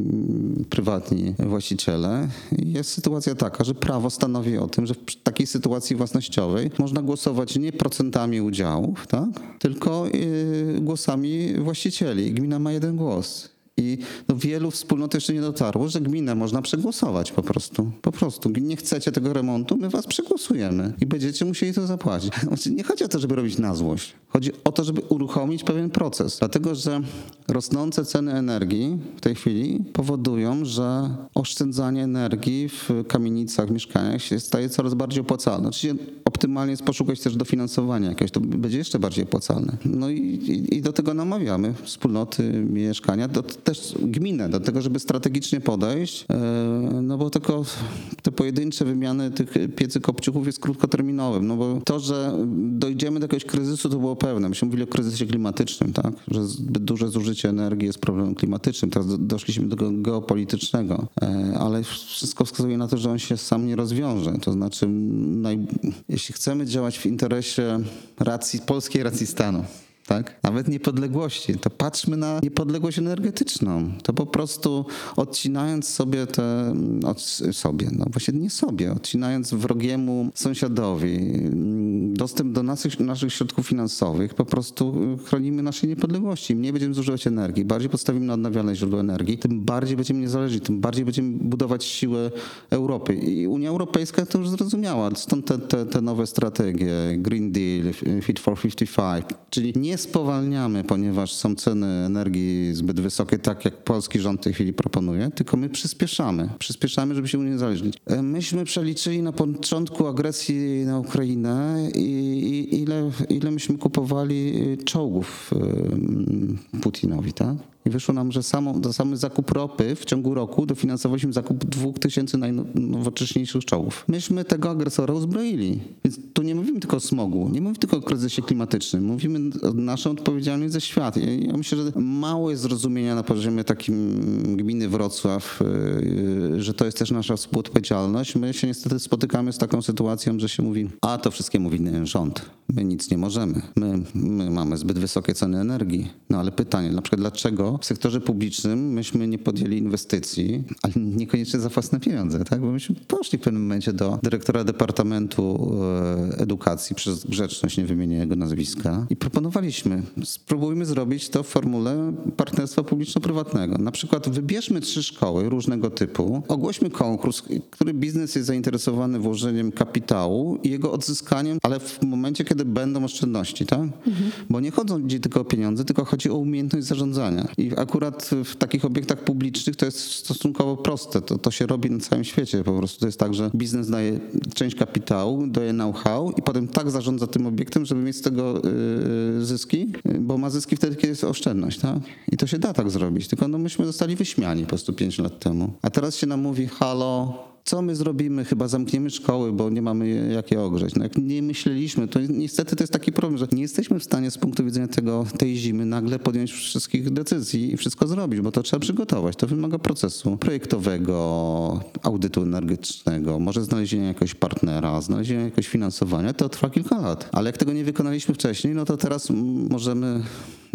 prywatni właściciele. Jest sytuacja taka, że prawo stanowi o tym, że w takiej sytuacji własnościowej można głosować nie procentami udziałów, tak? tylko yy, głosami właścicieli. Gmina ma jeden głos. I no wielu wspólnot jeszcze nie dotarło, że gminę można przegłosować po prostu. Po prostu. Nie chcecie tego remontu, my was przegłosujemy i będziecie musieli to zapłacić. Znaczy, Nie chodzi o to, żeby robić na złość. Chodzi o to, żeby uruchomić pewien proces. Dlatego, że rosnące ceny energii w tej chwili powodują, że oszczędzanie energii w kamienicach, mieszkaniach się staje coraz bardziej opłacalne. Oczywiście optymalnie jest poszukać też dofinansowania jakiegoś, to będzie jeszcze bardziej opłacalne. No i, i, i do tego namawiamy wspólnoty mieszkania, do, też gminę, do tego, żeby strategicznie podejść, e, no bo tylko te pojedyncze wymiany tych piecy kopciuchów jest krótkoterminowym, no bo to, że dojdziemy do jakiegoś kryzysu, to było pewne. Myśmy mówili o kryzysie klimatycznym, tak? że zbyt duże zużycie energii jest problemem klimatycznym. Teraz do- doszliśmy do geopolitycznego, E, ale wszystko wskazuje na to, że on się sam nie rozwiąże. To znaczy, naj... jeśli chcemy działać w interesie racji, polskiej racji stanu, tak? Nawet niepodległości. To patrzmy na niepodległość energetyczną. To po prostu odcinając sobie te, od sobie, no właśnie nie sobie, odcinając wrogiemu sąsiadowi mm, dostęp do naszych, naszych środków finansowych, po prostu y, chronimy naszej niepodległości. Mniej będziemy zużywać energii, bardziej postawimy na odnawialne źródła energii, tym bardziej będziemy niezależni, tym bardziej będziemy budować siłę Europy. I Unia Europejska to już zrozumiała. Stąd te, te, te nowe strategie, Green Deal, Fit for 55, czyli nie spowalniamy, ponieważ są ceny energii zbyt wysokie, tak jak polski rząd w tej chwili proponuje, tylko my przyspieszamy. Przyspieszamy, żeby się uniezależnić. E, Myśmy przeliczyli na początku agresji na Ukrainę i, i ile, ile myśmy kupowali czołgów e, Putinowi, tak? I wyszło nam, że samo, za samy zakup ropy w ciągu roku dofinansowaliśmy zakup 2000 najnowocześniejszych czołgów. Myśmy tego agresora uzbroili. Więc tu nie mówimy tylko o smogu, nie mówimy tylko o kryzysie klimatycznym. Mówimy o naszą odpowiedzialność za świat. Ja, myślę, że mało jest zrozumienia na poziomie takim gminy Wrocław, yy, że to jest też nasza współodpowiedzialność. My się niestety spotykamy z taką sytuacją, że się mówi, a to wszystkiemu winny rząd. My nic nie możemy. My, my mamy zbyt wysokie ceny energii. No ale pytanie, na przykład dlaczego w sektorze publicznym myśmy nie podjęli inwestycji, ale niekoniecznie za własne pieniądze, tak? Bo myśmy poszli w pewnym momencie do dyrektora Departamentu e, Edukacji, przez grzeczność nie wymienię jego nazwiska, i proponowaliśmy, spróbujmy zrobić to w formule partnerstwa publiczno-prywatnego. Na przykład wybierzmy trzy szkoły różnego typu, ogłośmy konkurs, który biznes jest zainteresowany włożeniem kapitału i jego odzyskaniem, ale w momencie, kiedy będą oszczędności, tak? Bo nie chodzi tylko o pieniądze, tylko chodzi o umiejętność zarządzania. I akurat w takich obiektach publicznych to jest stosunkowo proste. To, to się robi na całym świecie. Po prostu to jest tak, że biznes daje część kapitału, daje know-how i potem tak zarządza tym obiektem, żeby mieć z tego yy, zyski, bo ma zyski wtedy, kiedy jest oszczędność, tak? I to się da tak zrobić. Tylko no myśmy zostali wyśmiani po prostu 5 lat temu. A teraz się nam mówi, halo, co my zrobimy? Chyba zamkniemy szkoły, bo nie mamy jak je ogrzeć. No jak nie myśleliśmy, to niestety to jest taki problem, że nie jesteśmy w stanie z punktu widzenia tego, tej zimy nagle podjąć wszystkich decyzji i wszystko zrobić, bo to trzeba przygotować. To wymaga procesu projektowego, audytu energetycznego, może znalezienia jakiegoś partnera, znalezienia jakiegoś finansowania. To trwa kilka lat. Ale jak tego nie wykonaliśmy wcześniej, no to teraz możemy,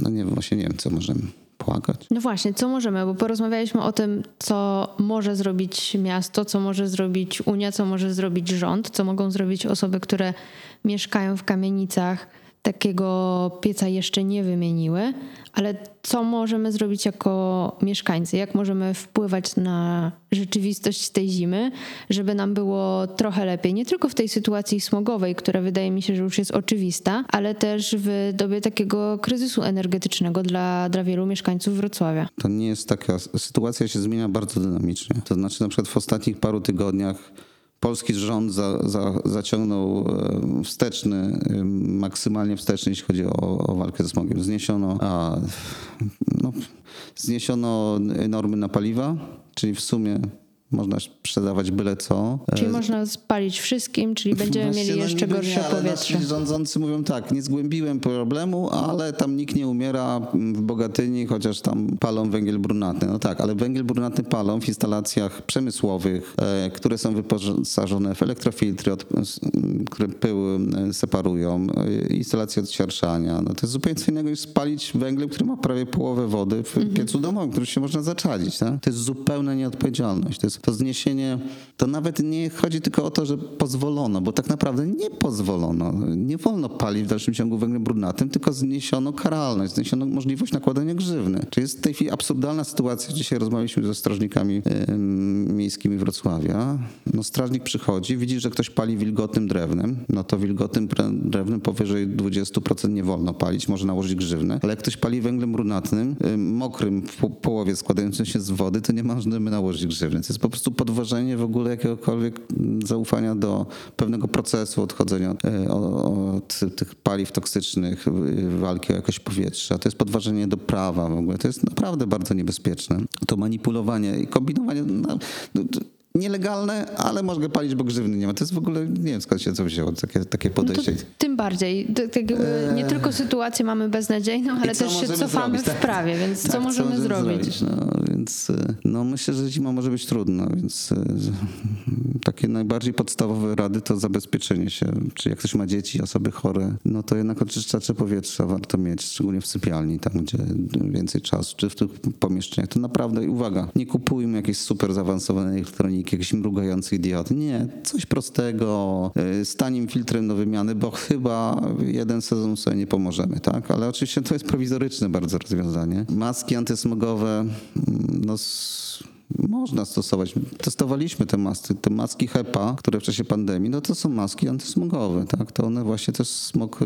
no nie wiem, właśnie nie wiem, co możemy płakać. No właśnie, co możemy, bo porozmawialiśmy o tym, co może zrobić miasto, co może zrobić Unia, co może zrobić rząd, co mogą zrobić osoby, które mieszkają w kamienicach, takiego pieca jeszcze nie wymieniły, ale co możemy zrobić jako mieszkańcy? Jak możemy wpływać na rzeczywistość tej zimy, żeby nam było trochę lepiej? Nie tylko w tej sytuacji smogowej, która wydaje mi się, że już jest oczywista, ale też w dobie takiego kryzysu energetycznego dla, dla wielu mieszkańców Wrocławia. To nie jest taka, sytuacja się zmienia bardzo dynamicznie. To znaczy na przykład w ostatnich paru tygodniach polski rząd za, za, zaciągnął e, wsteczny, e, maksymalnie wsteczny, jeśli chodzi o, o walkę ze smogiem. Zniesiono, a, no, zniesiono normy na paliwa, czyli w sumie można sprzedawać byle co. Czyli można spalić wszystkim, czyli będziemy Właśnie, mieli no jeszcze niby gorsze nie, ale powietrze. Nasi rządzący mówią tak, nie zgłębiłem problemu, ale tam nikt nie umiera w Bogatyni, chociaż tam palą węgiel brunatny. No tak, ale węgiel brunatny palą w instalacjach przemysłowych, e, które są wyposażone w elektrofiltry, które pyły e, separują, e, instalacje odsiarczania. No to jest zupełnie co innego niż spalić węglem, który ma prawie połowę wody w piecu domowym, który się można zaczadzić. Tak? To jest zupełna nieodpowiedzialność. To jest to zniesienie, to nawet nie chodzi tylko o to, że pozwolono, bo tak naprawdę nie pozwolono. Nie wolno palić w dalszym ciągu węglem brunatnym, tylko zniesiono karalność, zniesiono możliwość nakładania grzywny. Czyli jest w tej chwili absurdalna sytuacja. Dzisiaj rozmawialiśmy ze strażnikami e, miejskimi Wrocławia. No strażnik przychodzi, widzi, że ktoś pali wilgotnym drewnem, no to wilgotnym drewnem powyżej 20% nie wolno palić, może nałożyć grzywnę, ale jak ktoś pali węglem brunatnym, y, mokrym w po- połowie składającym się z wody, to nie możemy nałożyć grzywny. To jest po prostu podważenie w ogóle jakiegokolwiek zaufania do pewnego procesu odchodzenia o- od tych paliw toksycznych, walki o jakość powietrza. To jest podważenie do prawa w ogóle. To jest naprawdę bardzo niebezpieczne. To manipulowanie i kombinowanie. No, no, Nielegalne, ale mogę palić, bo grzywny nie ma. To jest w ogóle, nie wiem skąd się to wzięło, takie, takie No podejście. tym bardziej. Tak jakby nie tylko sytuację mamy beznadziejną, ale Eee. Co też się cofamy zrobić, w tak? prawie, więc co Tak, możemy zrobić? No więc y, no, myślę, że zima może być trudna, więc y, takie najbardziej podstawowe rady to zabezpieczenie się. Czy jak ktoś ma dzieci, osoby chore, no to jednak oczyszczacze powietrza warto mieć, szczególnie w sypialni, tam gdzie więcej czasu, czy w tych pomieszczeniach. To naprawdę, i uwaga, nie kupujmy jakiejś super zaawansowanej elektroniki, jakichś mrugających diod. Nie, coś prostego, y, z tanim filtrem do wymiany, bo chyba jeden sezon sobie nie pomożemy, tak? Ale oczywiście to jest prowizoryczne bardzo rozwiązanie. Maski antysmogowe, mm, no można stosować. Testowaliśmy te maski, te maski HEPA, które w czasie pandemii, no to są maski antysmogowe, tak? To one właśnie też smog, y,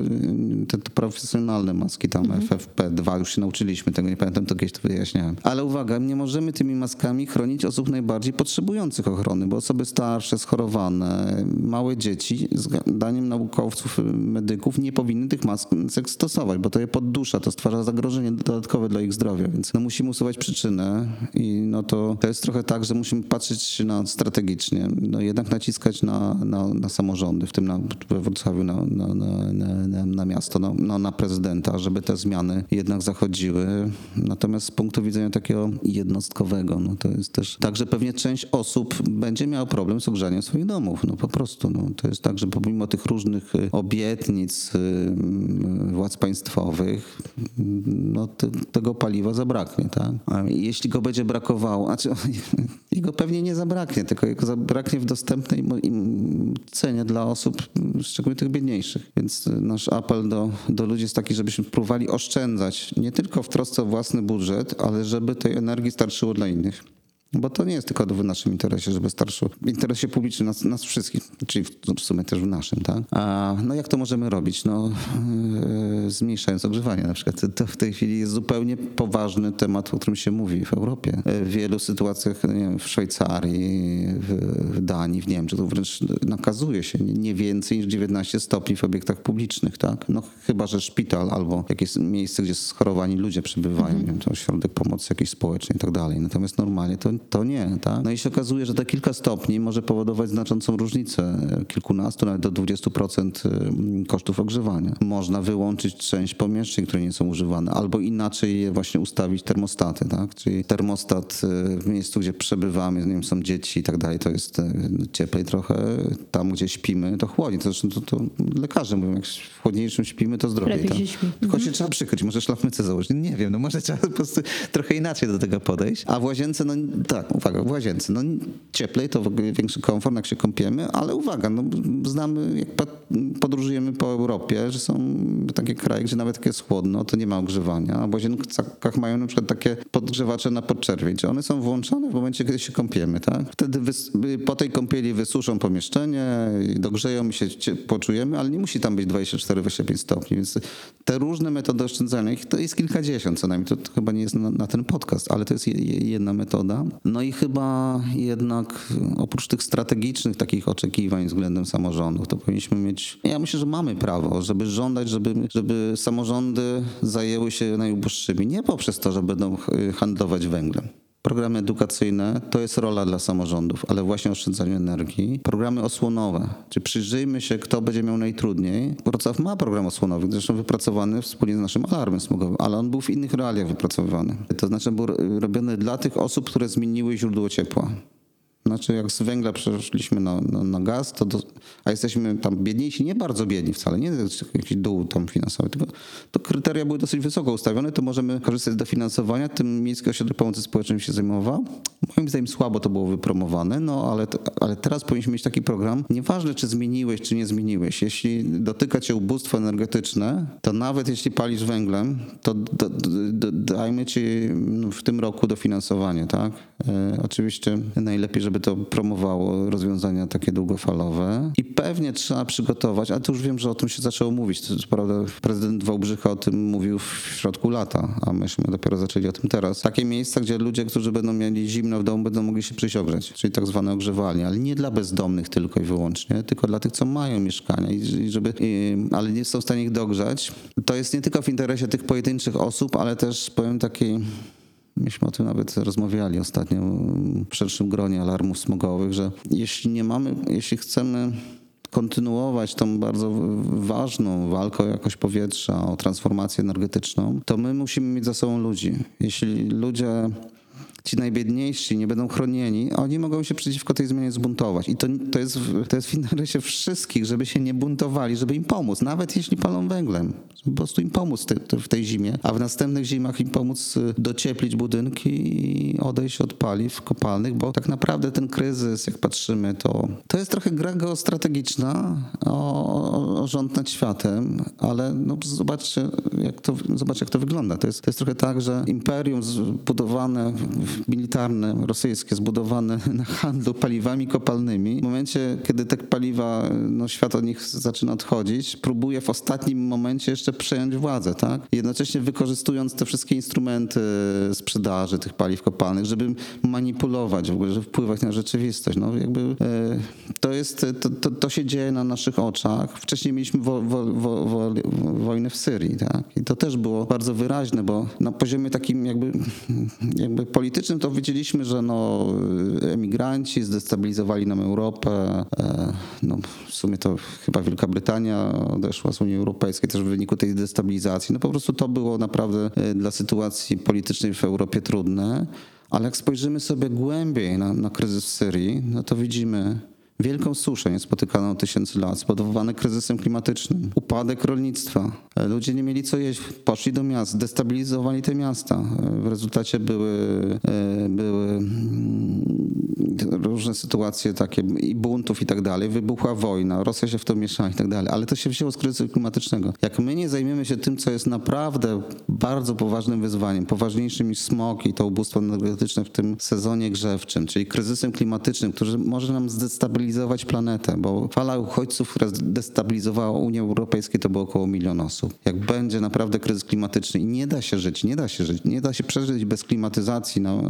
te, te profesjonalne maski tam FFP2, już się nauczyliśmy tego, nie pamiętam, to kiedyś to wyjaśniałem. Ale uwaga, nie możemy tymi maskami chronić osób najbardziej potrzebujących ochrony, bo osoby starsze, schorowane, małe dzieci, zdaniem naukowców, y, medyków, nie powinny tych masek stosować, bo to je poddusza, to stwarza zagrożenie dodatkowe dla ich zdrowia, więc no musimy usuwać przyczynę i no to, to jest trochę tak, że musimy patrzeć na strategicznie, no jednak naciskać na, na, na samorządy, w tym na, we Wrocławiu na, na, na, na, na, na miasto, no, no, na prezydenta, żeby te zmiany jednak zachodziły. Natomiast z punktu widzenia takiego jednostkowego, no to jest też tak, że pewnie część osób będzie miała problem z ogrzaniem swoich domów, no po prostu. No, to jest tak, że pomimo tych różnych y, obietnic y, y, władz państwowych, no te, tego paliwa zabraknie, tak? A jeśli go będzie brakowało, znaczy jego pewnie nie zabraknie, tylko jego zabraknie w dostępnej cenie dla osób, szczególnie tych biedniejszych. Więc y, nasz apel do, do ludzi jest taki, żebyśmy próbowali oszczędzać nie tylko w trosce o własny budżet, ale żeby tej energii starczyło dla innych. Bo to nie jest tylko w naszym interesie, żeby starczyło. W interesie publicznym nas, nas wszystkich, czyli w, w sumie też w naszym, tak? A no jak to możemy robić? No yy, zmniejszając ogrzewanie na przykład. To w tej chwili jest zupełnie poważny temat, o którym się mówi w Europie. W wielu sytuacjach, nie wiem, w Szwajcarii, w, w Danii, w Niemczech, to wręcz nakazuje się nie, więcej niż 19 stopni w obiektach publicznych, tak? No chyba, że szpital albo jakieś miejsce, gdzie schorowani ludzie przebywają, nie wiem, to ośrodek pomocy jakiejś społecznej i tak dalej. Natomiast normalnie to, to nie, tak? No i się okazuje, że te kilka stopni może powodować znaczącą różnicę, kilkunastu, nawet do 20% y, kosztów ogrzewania. Można wyłączyć część pomieszczeń, które nie są używane, albo inaczej je właśnie ustawić termostaty, tak? Czyli termostat y, w miejscu, gdzie przebywamy, nie wiem, są dzieci i tak dalej, to jest y, cieplej trochę, tam gdzie śpimy, to chłodniej. To, zresztą to, to lekarze mówią, jak w chłodniejszym śpimy, to zdrowiej. Lepiej tak? się śpi. Tylko się trzeba przykryć, może szlafmycę założyć. Nie wiem, no może trzeba po prostu trochę inaczej do tego podejść. A w łazience, no tak, uwaga, w łazience, no cieplej, to w ogóle większy komfort, jak się kąpiemy, ale uwaga, no znamy, jak podróżujemy po Europie, że są takie kraje, gdzie nawet jak jest chłodno, to nie ma ogrzewania, a w łazienkach mają na przykład takie podgrzewacze na podczerwień, one są włączone w momencie, kiedy się kąpiemy, tak? Wtedy po tej kąpieli wysuszą pomieszczenie, dogrzeją się poczujemy, ale nie musi tam być 24-25 stopni, więc te różne metody oszczędzania, ich to jest kilkadziesiąt co najmniej, to, to chyba nie jest na, na ten podcast, ale to jest je, je- jedna metoda. No i chyba jednak oprócz tych strategicznych takich oczekiwań względem samorządów, to powinniśmy mieć, ja myślę, że mamy prawo, żeby żądać, żeby, żeby samorządy zajęły się najuboższymi, nie poprzez to, że będą y, handlować węglem. Programy edukacyjne to jest rola dla samorządów, ale właśnie oszczędzaniu energii. Programy osłonowe, czy przyjrzyjmy się, kto będzie miał najtrudniej. Wrocław ma program osłonowy, zresztą wypracowany wspólnie z naszym alarmem smogowym, ale on był w innych realiach wypracowywany. To znaczy był robiony dla tych osób, które zmieniły źródło ciepła. Znaczy jak z węgla przeszliśmy na, na, na gaz, to do, a jesteśmy tam biedniejsi, nie bardzo biedni wcale, nie jakiś dół tam finansowy, tylko to kryteria były dosyć wysoko ustawione, to możemy korzystać z dofinansowania. Tym Miejski Ośrodek Pomocy Społecznej się zajmował. Moim zdaniem słabo to było wypromowane, no ale, ale teraz powinniśmy mieć taki program. Nieważne, czy zmieniłeś, czy nie zmieniłeś. Jeśli dotyka cię ubóstwo energetyczne, to nawet jeśli palisz węglem, to do, do, dajmy ci w tym roku dofinansowanie, tak? E, oczywiście najlepiej, żeby to promowało rozwiązania takie długofalowe. I pewnie trzeba przygotować, ale to już wiem, że o tym się zaczęło mówić. To, to prawda, prezydent Wałbrzycha o tym mówił w środku lata, a myśmy dopiero zaczęli o tym teraz. Takie miejsca, gdzie ludzie, którzy będą mieli zimno w domu, będą mogli się przyjść ogrzeć, czyli tak zwane ogrzewanie, ale nie dla bezdomnych tylko i wyłącznie, tylko dla tych, co mają mieszkania i żeby, i, ale nie są w stanie ich dogrzać. To jest nie tylko w interesie tych pojedynczych osób, ale też powiem takiej Myśmy o tym nawet rozmawiali ostatnio w szerszym gronie alarmów smogowych, że jeśli nie mamy, jeśli chcemy kontynuować tą bardzo ważną walkę o jakość powietrza, o transformację energetyczną, to my musimy mieć za sobą ludzi. Jeśli ludzie ci najbiedniejsi nie będą chronieni, oni mogą się przeciwko tej zmianie zbuntować. I to, to, jest, to jest w interesie wszystkich, żeby się nie buntowali, żeby im pomóc, nawet jeśli palą węglem. Po prostu im pomóc te, w tej zimie, a w następnych zimach im pomóc y, docieplić budynki i odejść od paliw kopalnych, bo tak naprawdę ten kryzys, jak patrzymy, to, to jest trochę gra geostrategiczna o, o rząd nad światem, ale no, zobaczcie, jak to, zobaczcie, jak to wygląda. To jest, to jest trochę tak, że imperium zbudowane w militarne rosyjskie zbudowane na handlu paliwami kopalnymi. W momencie, kiedy te paliwa, no, świat od nich zaczyna odchodzić, próbuje w ostatnim momencie jeszcze przejąć władzę, tak? Jednocześnie wykorzystując te wszystkie instrumenty sprzedaży tych paliw kopalnych, żeby manipulować w ogóle, żeby wpływać na rzeczywistość. No, jakby, e, to, jest, to, to, to się dzieje na naszych oczach. Wcześniej mieliśmy wo, wo, wo, wojnę w Syrii, tak? I to też było bardzo wyraźne, bo na poziomie takim jakby, jakby politycznym to widzieliśmy, że no, emigranci zdestabilizowali nam Europę. E, no, w sumie to chyba Wielka Brytania odeszła z Unii Europejskiej też w wyniku tej destabilizacji. No po prostu to było naprawdę e, dla sytuacji politycznej w Europie trudne. Ale jak spojrzymy sobie głębiej na, na kryzys w Syrii, no to widzimy wielką suszę niespotykaną od tysięcy lat, spowodowane kryzysem klimatycznym, upadek rolnictwa. Ludzie nie mieli co jeść, poszli do miast, destabilizowali te miasta. W rezultacie były, e, były mm, różne sytuacje takie i buntów i tak dalej. Wybuchła wojna, Rosja się w to mieszała i tak dalej, ale to się wzięło z kryzysu klimatycznego. Jak my nie zajmiemy się tym, co jest naprawdę bardzo poważnym wyzwaniem, poważniejszym niż smog i to ubóstwo energetyczne w tym sezonie grzewczym, czyli kryzysem klimatycznym, który może nam zdestabilizować planetę, bo fala uchodźców, która destabilizowała Unię Europejską, to było około milion osób. Jak będzie naprawdę kryzys klimatyczny i nie da się żyć, nie da się żyć, nie da się przeżyć bez klimatyzacji no,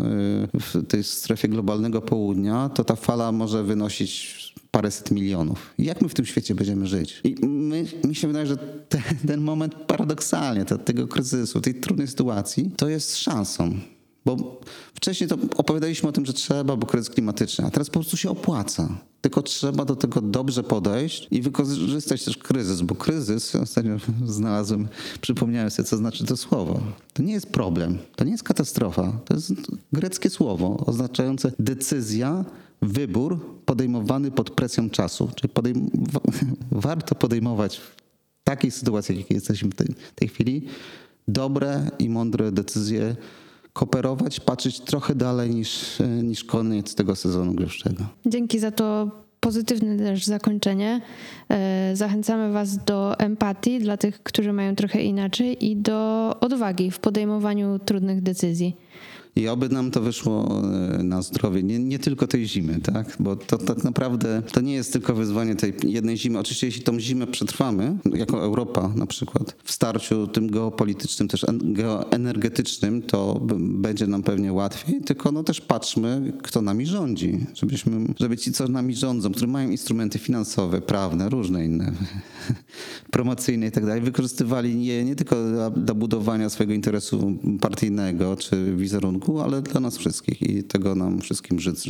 w tej strefie globalnego południa, to ta fala może wynosić paręset milionów. Jak my w tym świecie będziemy żyć? I my, mi się wydaje, że ten, ten moment paradoksalnie te, tego kryzysu, tej trudnej sytuacji, to jest szansą. Bo wcześniej to opowiadaliśmy o tym, że trzeba, bo kryzys klimatyczny, a teraz po prostu się opłaca. Tylko trzeba do tego dobrze podejść i wykorzystać też kryzys, bo kryzys, ostatnio znalazłem, przypomniałem sobie, co znaczy to słowo. To nie jest problem, to nie jest katastrofa, to jest greckie słowo oznaczające decyzja, wybór podejmowany pod presją czasu. Czyli podejm warto podejmować w takiej sytuacji, w jakiej jesteśmy w tej, tej chwili, dobre i mądre decyzje, kooperować, patrzeć trochę dalej niż, niż koniec tego sezonu grzewczego. Dzięki za to pozytywne też zakończenie. E, zachęcamy Was do empatii dla tych, którzy mają trochę inaczej i do odwagi w podejmowaniu trudnych decyzji. I oby nam to wyszło e, na zdrowie, nie, nie tylko tej zimy, tak? Bo to tak naprawdę to nie jest tylko wyzwanie tej jednej zimy. Oczywiście, jeśli tą zimę przetrwamy, jako Europa na przykład, w starciu tym geopolitycznym, też geoenergetycznym, to będzie nam pewnie łatwiej, tylko no też patrzmy, kto nami rządzi. Żebyśmy, żeby ci, co nami rządzą, którzy mają instrumenty finansowe, prawne, różne inne, promocyjne i tak dalej, wykorzystywali je nie tylko dla budowania swojego interesu partyjnego czy wizerunku, ale dla nas wszystkich i tego nam wszystkim życzę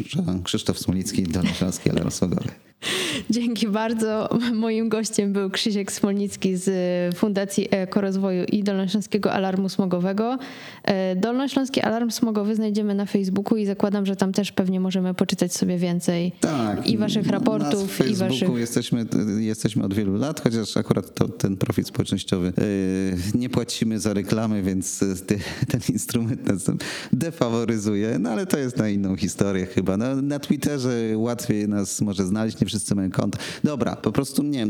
Krzysztof Smolicki, Dolny Śląski, ale Rosogory. Dzięki bardzo. Moim gościem był Krzysiek Smolnicki z Fundacji Ekorozwoju i Dolnośląskiego Alarmu Smogowego. E, Dolnośląski Alarm Smogowy znajdziemy na Facebooku i zakładam, że tam też pewnie możemy poczytać sobie więcej Tak. i waszych raportów, Na i Facebooku waszych... jesteśmy, jesteśmy od wielu lat, chociaż akurat to, ten profil społecznościowy yy, nie płacimy za reklamy, więc ten instrument nas defaworyzuje, no ale to jest na inną historię chyba. No, na Twitterze łatwiej nas może znaleźć, nie wszyscy mają konto. Dobra, po prostu nie,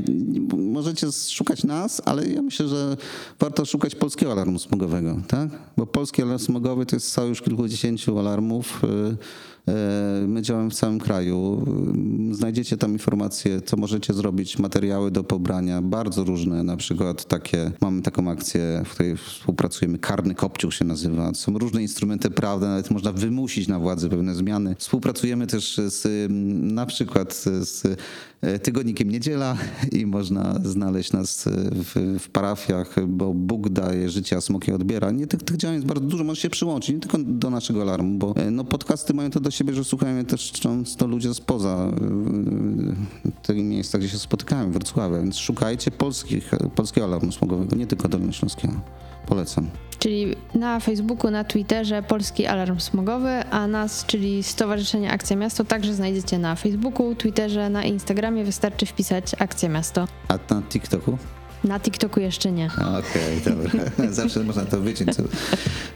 możecie szukać nas, ale ja myślę, że warto szukać polskiego alarmu smogowego, tak? Bo polski alarm smogowy to jest sojusz kilkudziesięciu alarmów. Yy, My działamy w całym kraju. Znajdziecie tam informacje, co możecie zrobić, materiały do pobrania, bardzo różne, na przykład takie, mamy taką akcję, w której współpracujemy, Karny Kopciuch się nazywa. Są różne instrumenty prawne, nawet można wymusić na władzy pewne zmiany. Współpracujemy też z, na przykład z tygodnikiem Niedziela i można znaleźć nas w, w parafiach, bo Bóg daje życie, a smok je odbiera. Nie, tych, tych działań jest bardzo dużo, można się przyłączyć, nie tylko do naszego alarmu, bo no, podcasty mają to do siebie, że słuchają też często ludzie spoza tego miejsca, gdzie się spotykamy, w Wrocławiu, więc szukajcie polskich, polskiego alarmu smogowego, nie tylko dolnośląskiego. Polecam. Czyli na Facebooku, na Twitterze Polski Alarm Smogowy, a nas, czyli Stowarzyszenie Akcja Miasto, także znajdziecie na Facebooku, Twitterze, na Instagramie. Wystarczy wpisać Akcja Miasto. A na TikToku? Na TikToku jeszcze nie. Okej, okay, dobra. Zawsze można to wyciąć.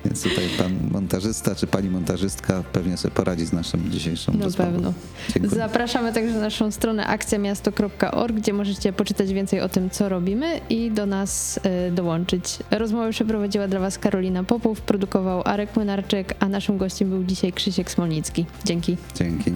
Więc tutaj pan montażysta czy pani montażystka pewnie sobie poradzi z naszą dzisiejszą Na rozmową. pewno. Dziękuję. Zapraszamy także na naszą stronę akcjamiasto.org, gdzie możecie poczytać więcej o tym, co robimy i do nas y, dołączyć. Rozmowę przeprowadziła dla Was Karolina Popów, produkował Arek Młynarczyk, a naszym gościem był dzisiaj Krzysiek Smolnicki. Dzięki. Dzięki.